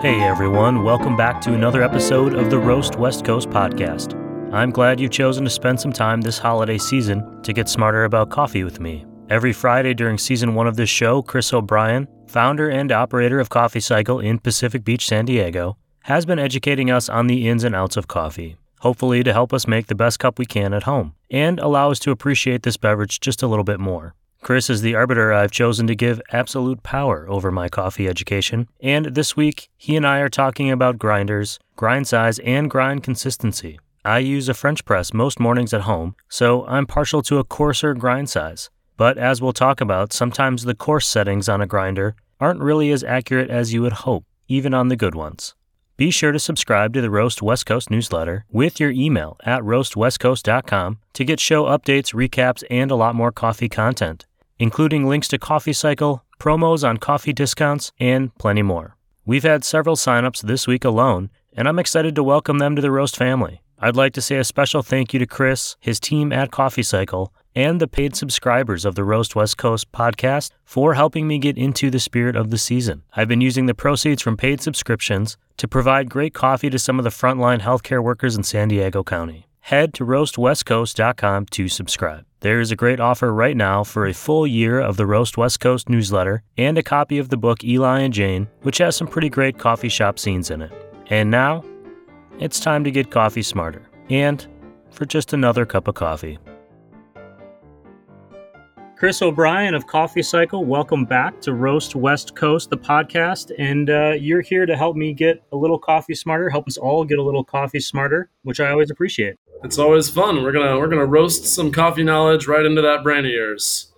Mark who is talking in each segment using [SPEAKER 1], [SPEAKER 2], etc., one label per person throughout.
[SPEAKER 1] Hey everyone, welcome back to another episode of the Roast West Coast podcast. I'm glad you've chosen to spend some time this holiday season to get smarter about coffee with me. Every Friday during season one of this show, Chris O'Brien, founder and operator of Coffee Cycle in Pacific Beach, San Diego, has been educating us on the ins and outs of coffee, hopefully to help us make the best cup we can at home and allow us to appreciate this beverage just a little bit more. Chris is the arbiter I've chosen to give absolute power over my coffee education, and this week he and I are talking about grinders, grind size, and grind consistency. I use a French press most mornings at home, so I'm partial to a coarser grind size. But as we'll talk about, sometimes the coarse settings on a grinder aren't really as accurate as you would hope, even on the good ones. Be sure to subscribe to the Roast West Coast newsletter with your email at roastwestcoast.com to get show updates, recaps, and a lot more coffee content, including links to Coffee Cycle, promos on coffee discounts, and plenty more. We've had several signups this week alone, and I'm excited to welcome them to the Roast family. I'd like to say a special thank you to Chris, his team at Coffee Cycle, and the paid subscribers of the Roast West Coast podcast for helping me get into the spirit of the season. I've been using the proceeds from paid subscriptions to provide great coffee to some of the frontline healthcare workers in San Diego County. Head to roastwestcoast.com to subscribe. There is a great offer right now for a full year of the Roast West Coast newsletter and a copy of the book Eli and Jane, which has some pretty great coffee shop scenes in it. And now, it's time to get coffee smarter and for just another cup of coffee. Chris O'Brien of Coffee Cycle, welcome back to Roast West Coast, the podcast. And uh, you're here to help me get a little coffee smarter, help us all get a little coffee smarter, which I always appreciate.
[SPEAKER 2] It's always fun. We're gonna we're gonna roast some coffee knowledge right into that brain of yours.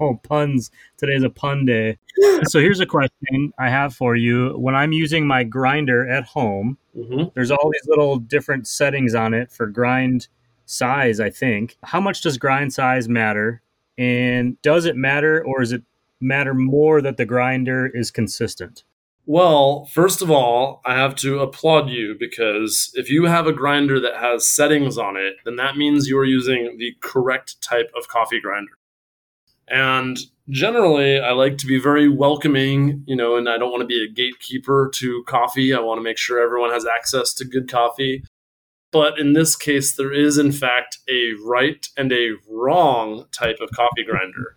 [SPEAKER 1] Oh, puns. Today's a pun day. so here's a question I have for you. When I'm using my grinder at home,
[SPEAKER 2] Mm-hmm.
[SPEAKER 1] there's all these little different settings on it for grind size, I think. How much does grind size matter? And does it matter or does it matter more that the grinder is consistent?
[SPEAKER 2] Well, first of all, I have to applaud you because if you have a grinder that has settings on it, then that means you are using the correct type of coffee grinder. And generally, I like to be very welcoming, you know, and I don't want to be a gatekeeper to coffee. I want to make sure everyone has access to good coffee. But in this case, there is, in fact, a right and a wrong type of coffee grinder.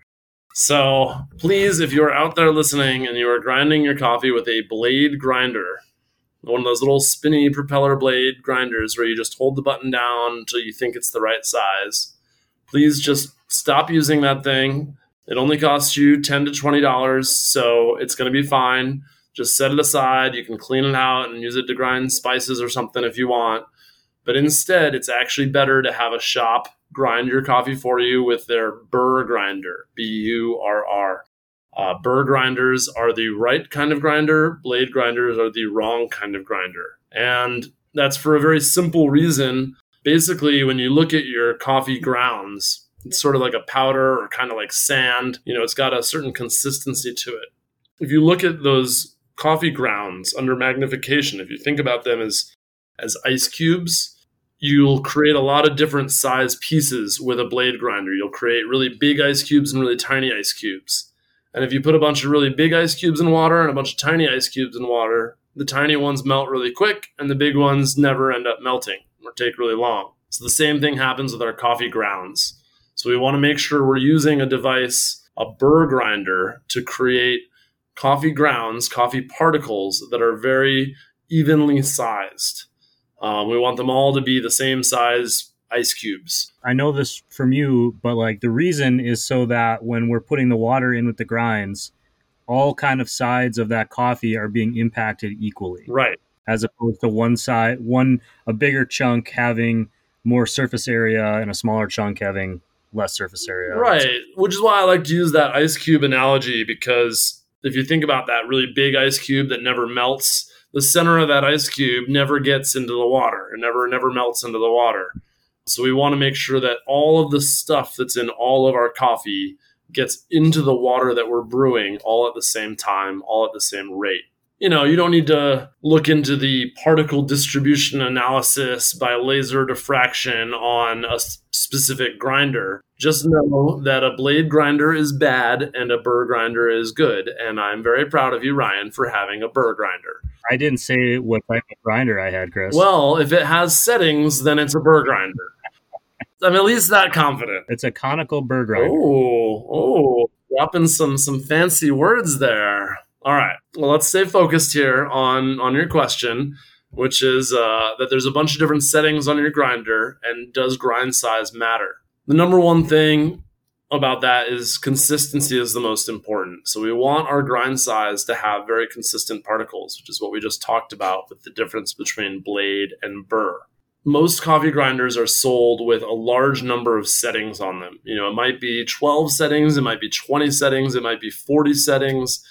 [SPEAKER 2] So please, if you're out there listening and you are grinding your coffee with a blade grinder, one of those little spinny propeller blade grinders where you just hold the button down until you think it's the right size, please just stop using that thing. It only costs you 10 to $20, so it's going to be fine. Just set it aside. You can clean it out and use it to grind spices or something if you want. But instead, it's actually better to have a shop grind your coffee for you with their burr grinder, B U R R. Uh, burr grinders are the right kind of grinder, blade grinders are the wrong kind of grinder. And that's for a very simple reason. Basically, when you look at your coffee grounds, it's sort of like a powder or kind of like sand. You know, it's got a certain consistency to it. If you look at those coffee grounds under magnification, if you think about them as as ice cubes, you'll create a lot of different size pieces with a blade grinder. You'll create really big ice cubes and really tiny ice cubes. And if you put a bunch of really big ice cubes in water and a bunch of tiny ice cubes in water, the tiny ones melt really quick and the big ones never end up melting or take really long. So the same thing happens with our coffee grounds. So we want to make sure we're using a device, a burr grinder, to create coffee grounds, coffee particles that are very evenly sized. Um, we want them all to be the same size ice cubes.
[SPEAKER 1] I know this from you, but like the reason is so that when we're putting the water in with the grinds, all kind of sides of that coffee are being impacted equally.
[SPEAKER 2] Right.
[SPEAKER 1] As opposed to one side, one a bigger chunk having more surface area and a smaller chunk having less surface area.
[SPEAKER 2] Right. Which is why I like to use that ice cube analogy because if you think about that really big ice cube that never melts, the center of that ice cube never gets into the water. It never never melts into the water. So we want to make sure that all of the stuff that's in all of our coffee gets into the water that we're brewing all at the same time, all at the same rate. You know, you don't need to look into the particle distribution analysis by laser diffraction on a specific grinder. Just know that a blade grinder is bad and a burr grinder is good. And I'm very proud of you, Ryan, for having a burr grinder.
[SPEAKER 1] I didn't say what type of grinder I had, Chris.
[SPEAKER 2] Well, if it has settings, then it's a burr grinder. I'm at least that confident.
[SPEAKER 1] it's a conical burr grinder.
[SPEAKER 2] Oh, oh, dropping some some fancy words there. All right. Well, let's stay focused here on on your question, which is uh, that there's a bunch of different settings on your grinder, and does grind size matter? The number one thing about that is consistency is the most important. So we want our grind size to have very consistent particles, which is what we just talked about with the difference between blade and burr. Most coffee grinders are sold with a large number of settings on them. You know, it might be 12 settings, it might be 20 settings, it might be 40 settings.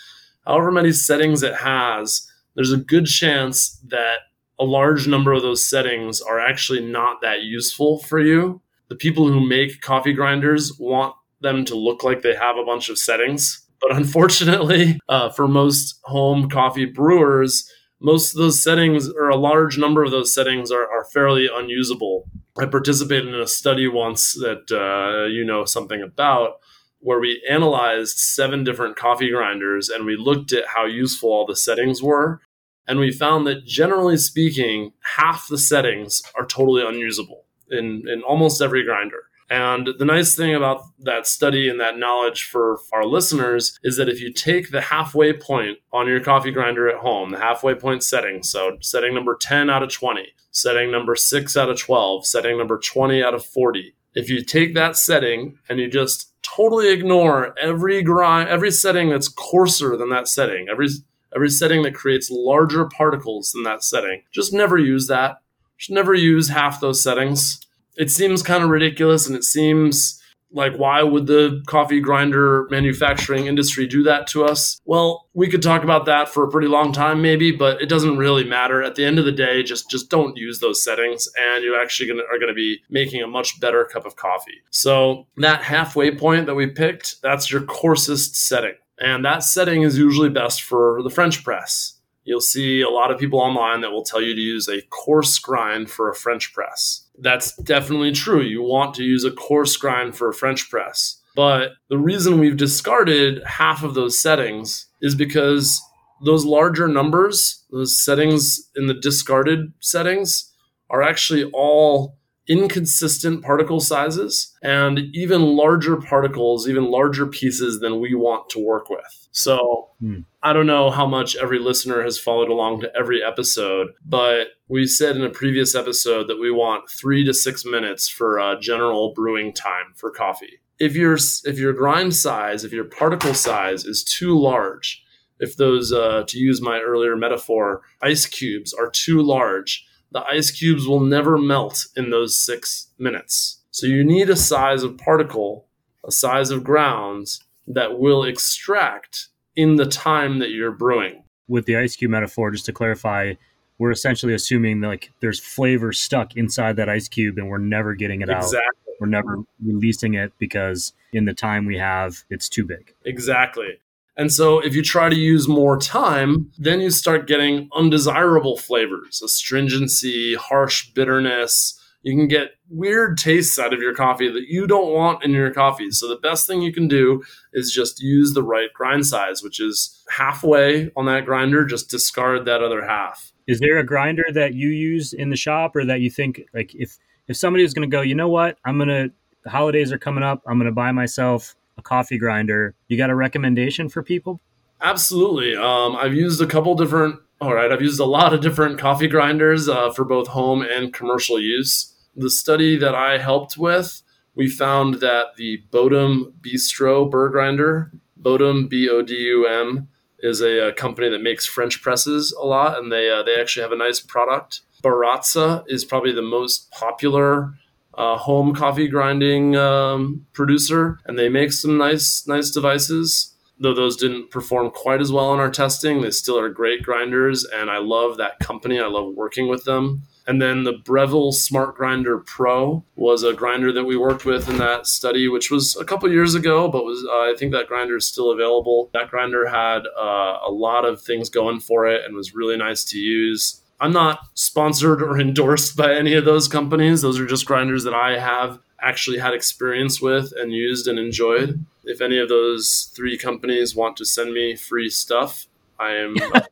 [SPEAKER 2] However many settings it has, there's a good chance that a large number of those settings are actually not that useful for you. The people who make coffee grinders want them to look like they have a bunch of settings. But unfortunately, uh, for most home coffee brewers, most of those settings, or a large number of those settings, are, are fairly unusable. I participated in a study once that uh, you know something about where we analyzed seven different coffee grinders and we looked at how useful all the settings were. And we found that generally speaking, half the settings are totally unusable in, in almost every grinder. And the nice thing about that study and that knowledge for our listeners is that if you take the halfway point on your coffee grinder at home, the halfway point setting, so setting number 10 out of 20, setting number 6 out of 12, setting number 20 out of 40, if you take that setting and you just totally ignore every grind, every setting that's coarser than that setting, every every setting that creates larger particles than that setting, just never use that. Just never use half those settings it seems kind of ridiculous and it seems like why would the coffee grinder manufacturing industry do that to us? Well we could talk about that for a pretty long time maybe but it doesn't really matter. At the end of the day just just don't use those settings and you actually gonna, are going to be making a much better cup of coffee. So that halfway point that we picked that's your coarsest setting and that setting is usually best for the french press you'll see a lot of people online that will tell you to use a coarse grind for a French press. That's definitely true. You want to use a coarse grind for a French press. But the reason we've discarded half of those settings is because those larger numbers, those settings in the discarded settings, are actually all inconsistent particle sizes and even larger particles, even larger pieces than we want to work with. So hmm. I don't know how much every listener has followed along to every episode, but we said in a previous episode that we want three to six minutes for uh, general brewing time for coffee. If your if your grind size, if your particle size is too large, if those, uh, to use my earlier metaphor, ice cubes are too large, the ice cubes will never melt in those six minutes. So you need a size of particle, a size of grounds that will extract in the time that you're brewing.
[SPEAKER 1] With the ice cube metaphor, just to clarify, we're essentially assuming that, like there's flavor stuck inside that ice cube and we're never getting it
[SPEAKER 2] exactly. out.
[SPEAKER 1] We're never releasing it because in the time we have, it's too big.
[SPEAKER 2] Exactly. And so if you try to use more time, then you start getting undesirable flavors, astringency, harsh bitterness. You can get weird tastes out of your coffee that you don't want in your coffee. So the best thing you can do is just use the right grind size, which is halfway on that grinder, just discard that other half.
[SPEAKER 1] Is there a grinder that you use in the shop or that you think like if if somebody is going to go, you know what? I'm going to the holidays are coming up. I'm going to buy myself a coffee grinder. You got a recommendation for people?
[SPEAKER 2] Absolutely. Um, I've used a couple different. All right, I've used a lot of different coffee grinders uh, for both home and commercial use. The study that I helped with, we found that the Bodum Bistro burr grinder, Bodum B O D U M, is a, a, company that makes French presses a lot, and they uh, they actually have a nice product. Baratza is probably the most popular uh, home coffee grinding um, producer, and they make some nice nice devices. Though those didn't perform quite as well in our testing, they still are great grinders, and I love that company. I love working with them. And then the Breville Smart Grinder Pro was a grinder that we worked with in that study, which was a couple years ago, but was uh, I think that grinder is still available. That grinder had uh, a lot of things going for it and was really nice to use. I'm not sponsored or endorsed by any of those companies. Those are just grinders that I have actually had experience with and used and enjoyed. If any of those three companies want to send me free stuff, I am I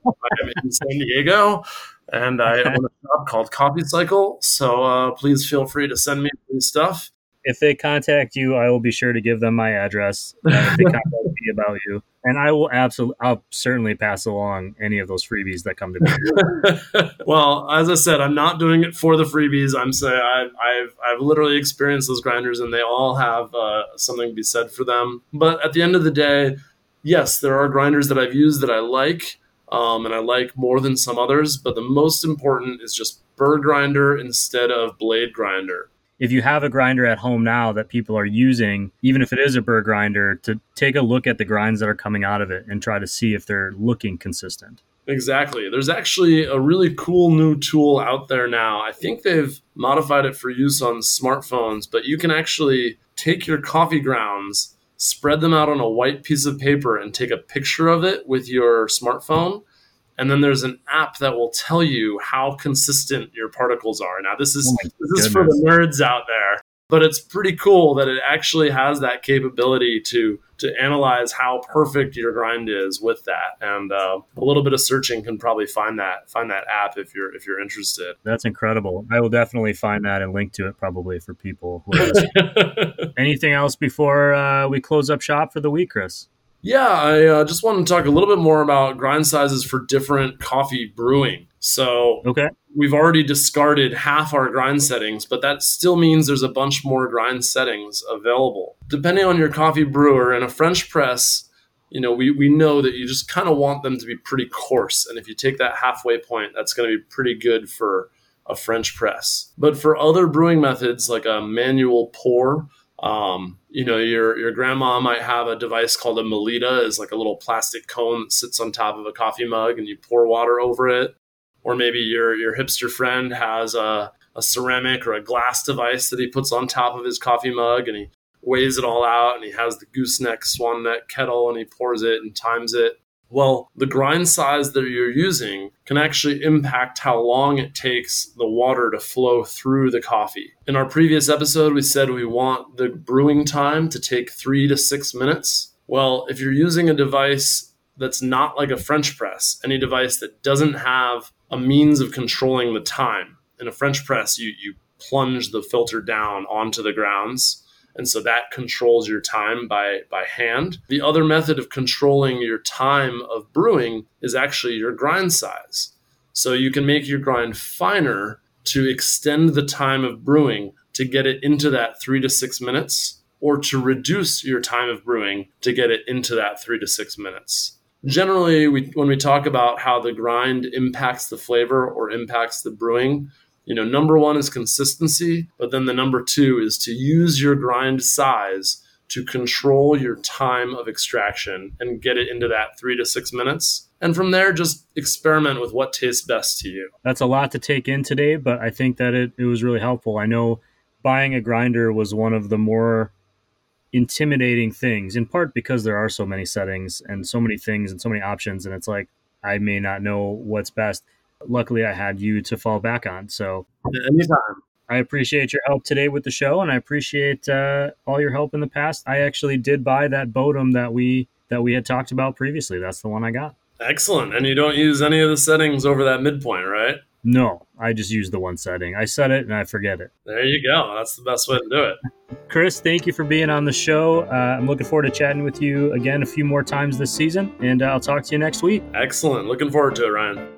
[SPEAKER 2] am in San Diego, and I own a shop called Coffee Cycle. So uh, please feel free to send me stuff.
[SPEAKER 1] If they contact you, I will be sure to give them my address. Uh, if they contact me about you, and I will absolutely, I'll certainly pass along any of those freebies that come to me.
[SPEAKER 2] well, as I said, I'm not doing it for the freebies. I'm saying I've, I've, I've literally experienced those grinders, and they all have uh, something to be said for them. But at the end of the day, yes, there are grinders that I've used that I like. Um, and I like more than some others, but the most important is just burr grinder instead of blade grinder
[SPEAKER 1] if you have a grinder at home now that people are using, even if it is a burr grinder, to take a look at the grinds that are coming out of it and try to see if they're looking consistent.
[SPEAKER 2] Exactly. There's actually a really cool new tool out there now. I think they've modified it for use on smartphones, but you can actually take your coffee grounds, spread them out on a white piece of paper, and take a picture of it with your smartphone. And then there's an app that will tell you how consistent your particles are. Now, this is oh this is for the nerds out there, but it's pretty cool that it actually has that capability to to analyze how perfect your grind is with that. And uh, a little bit of searching can probably find that find that app if you're if you're interested.
[SPEAKER 1] That's incredible. I will definitely find that and link to it probably for people. Anything else before uh, we close up shop for the week, Chris?
[SPEAKER 2] Yeah, I uh, just want to talk a little bit more about grind sizes for different coffee brewing. So,
[SPEAKER 1] okay.
[SPEAKER 2] we've already discarded half our grind settings, but that still means there's a bunch more grind settings available. Depending on your coffee brewer, in a French press, you know, we, we know that you just kind of want them to be pretty coarse. And if you take that halfway point, that's going to be pretty good for a French press. But for other brewing methods like a manual pour, um, you know, your your grandma might have a device called a Melitta, is like a little plastic cone that sits on top of a coffee mug, and you pour water over it. Or maybe your your hipster friend has a, a ceramic or a glass device that he puts on top of his coffee mug, and he weighs it all out, and he has the gooseneck swan neck kettle, and he pours it and times it. Well, the grind size that you're using can actually impact how long it takes the water to flow through the coffee. In our previous episode, we said we want the brewing time to take three to six minutes. Well, if you're using a device that's not like a French press, any device that doesn't have a means of controlling the time. In a French press, you, you plunge the filter down onto the grounds and so that controls your time by by hand. The other method of controlling your time of brewing is actually your grind size. So you can make your grind finer to extend the time of brewing to get it into that 3 to 6 minutes or to reduce your time of brewing to get it into that 3 to 6 minutes. Generally, we, when we talk about how the grind impacts the flavor or impacts the brewing, you know, number one is consistency, but then the number two is to use your grind size to control your time of extraction and get it into that three to six minutes. And from there, just experiment with what tastes best to you.
[SPEAKER 1] That's a lot to take in today, but I think that it, it was really helpful. I know buying a grinder was one of the more intimidating things, in part because there are so many settings and so many things and so many options. And it's like, I may not know what's best luckily I had you to fall back on. So
[SPEAKER 2] anytime.
[SPEAKER 1] I appreciate your help today with the show, and I appreciate uh, all your help in the past. I actually did buy that Bodum that we that we had talked about previously. That's the one I got.
[SPEAKER 2] Excellent. And you don't use any of the settings over that midpoint, right?
[SPEAKER 1] No, I just use the one setting. I set it and I forget it.
[SPEAKER 2] There you go. That's the best way to do it.
[SPEAKER 1] Chris, thank you for being on the show. Uh, I'm looking forward to chatting with you again a few more times this season, and uh, I'll talk to you next week.
[SPEAKER 2] Excellent. Looking forward to it, Ryan.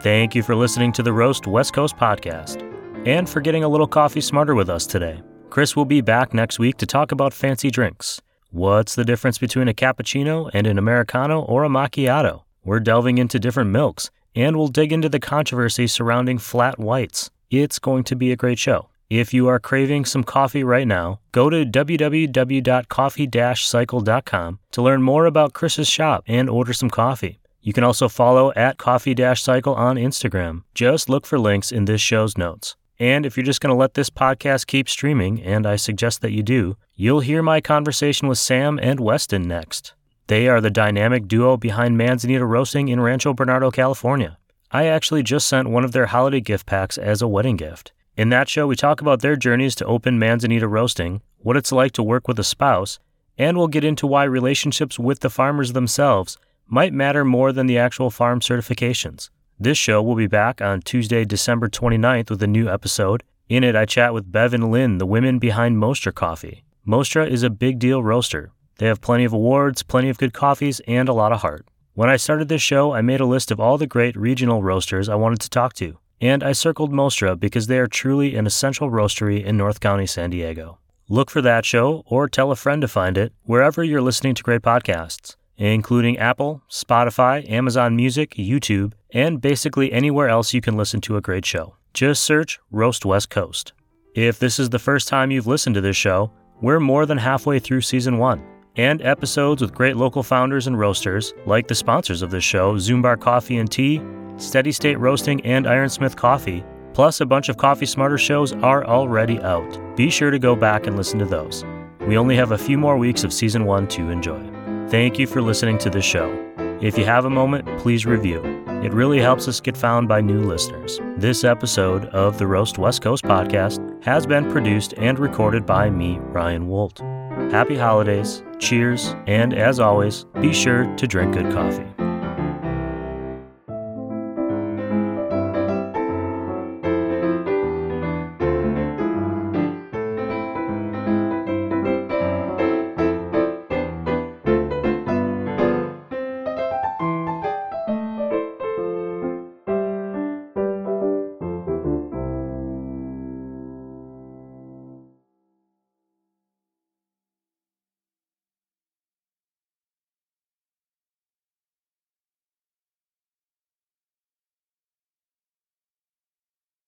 [SPEAKER 1] Thank you for listening to the Roast West Coast podcast and for getting a little coffee smarter with us today. Chris will be back next week to talk about fancy drinks. What's the difference between a cappuccino and an Americano or a macchiato? We're delving into different milks and we'll dig into the controversy surrounding flat whites. It's going to be a great show. If you are craving some coffee right now, go to www.coffee-cycle.com to learn more about Chris's shop and order some coffee. You can also follow at Coffee Cycle on Instagram. Just look for links in this show's notes. And if you're just going to let this podcast keep streaming, and I suggest that you do, you'll hear my conversation with Sam and Weston next. They are the dynamic duo behind Manzanita Roasting in Rancho Bernardo, California. I actually just sent one of their holiday gift packs as a wedding gift. In that show, we talk about their journeys to open Manzanita Roasting, what it's like to work with a spouse, and we'll get into why relationships with the farmers themselves might matter more than the actual farm certifications. This show will be back on Tuesday, December 29th with a new episode. In it, I chat with Bev and Lynn, the women behind Mostra Coffee. Mostra is a big deal roaster. They have plenty of awards, plenty of good coffees, and a lot of heart. When I started this show, I made a list of all the great regional roasters I wanted to talk to, and I circled Mostra because they are truly an essential roastery in North County, San Diego. Look for that show or tell a friend to find it wherever you're listening to great podcasts, including Apple, Spotify, Amazon Music, YouTube, and basically anywhere else you can listen to a great show. Just search Roast West Coast. If this is the first time you've listened to this show, we're more than halfway through season one, and episodes with great local founders and roasters, like the sponsors of this show, Zumbar Coffee and Tea, Steady State Roasting, and Ironsmith Coffee, plus a bunch of Coffee Smarter shows are already out. Be sure to go back and listen to those. We only have a few more weeks of season one to enjoy. Thank you for listening to this show. If you have a moment, please review. It really helps us get found by new listeners. This episode of the Roast West Coast podcast has been produced and recorded by me, Ryan Woldt. Happy holidays, cheers, and as always, be sure to drink good coffee.